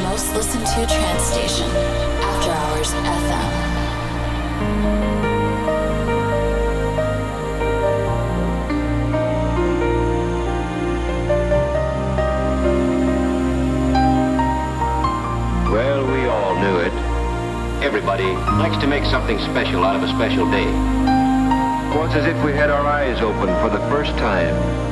Most listened to trance station, After Hours FM. Well, we all knew it. Everybody likes to make something special out of a special day. It was as if we had our eyes open for the first time.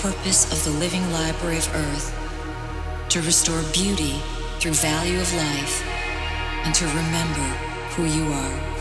purpose of the Living Library of Earth to restore beauty through value of life and to remember who you are.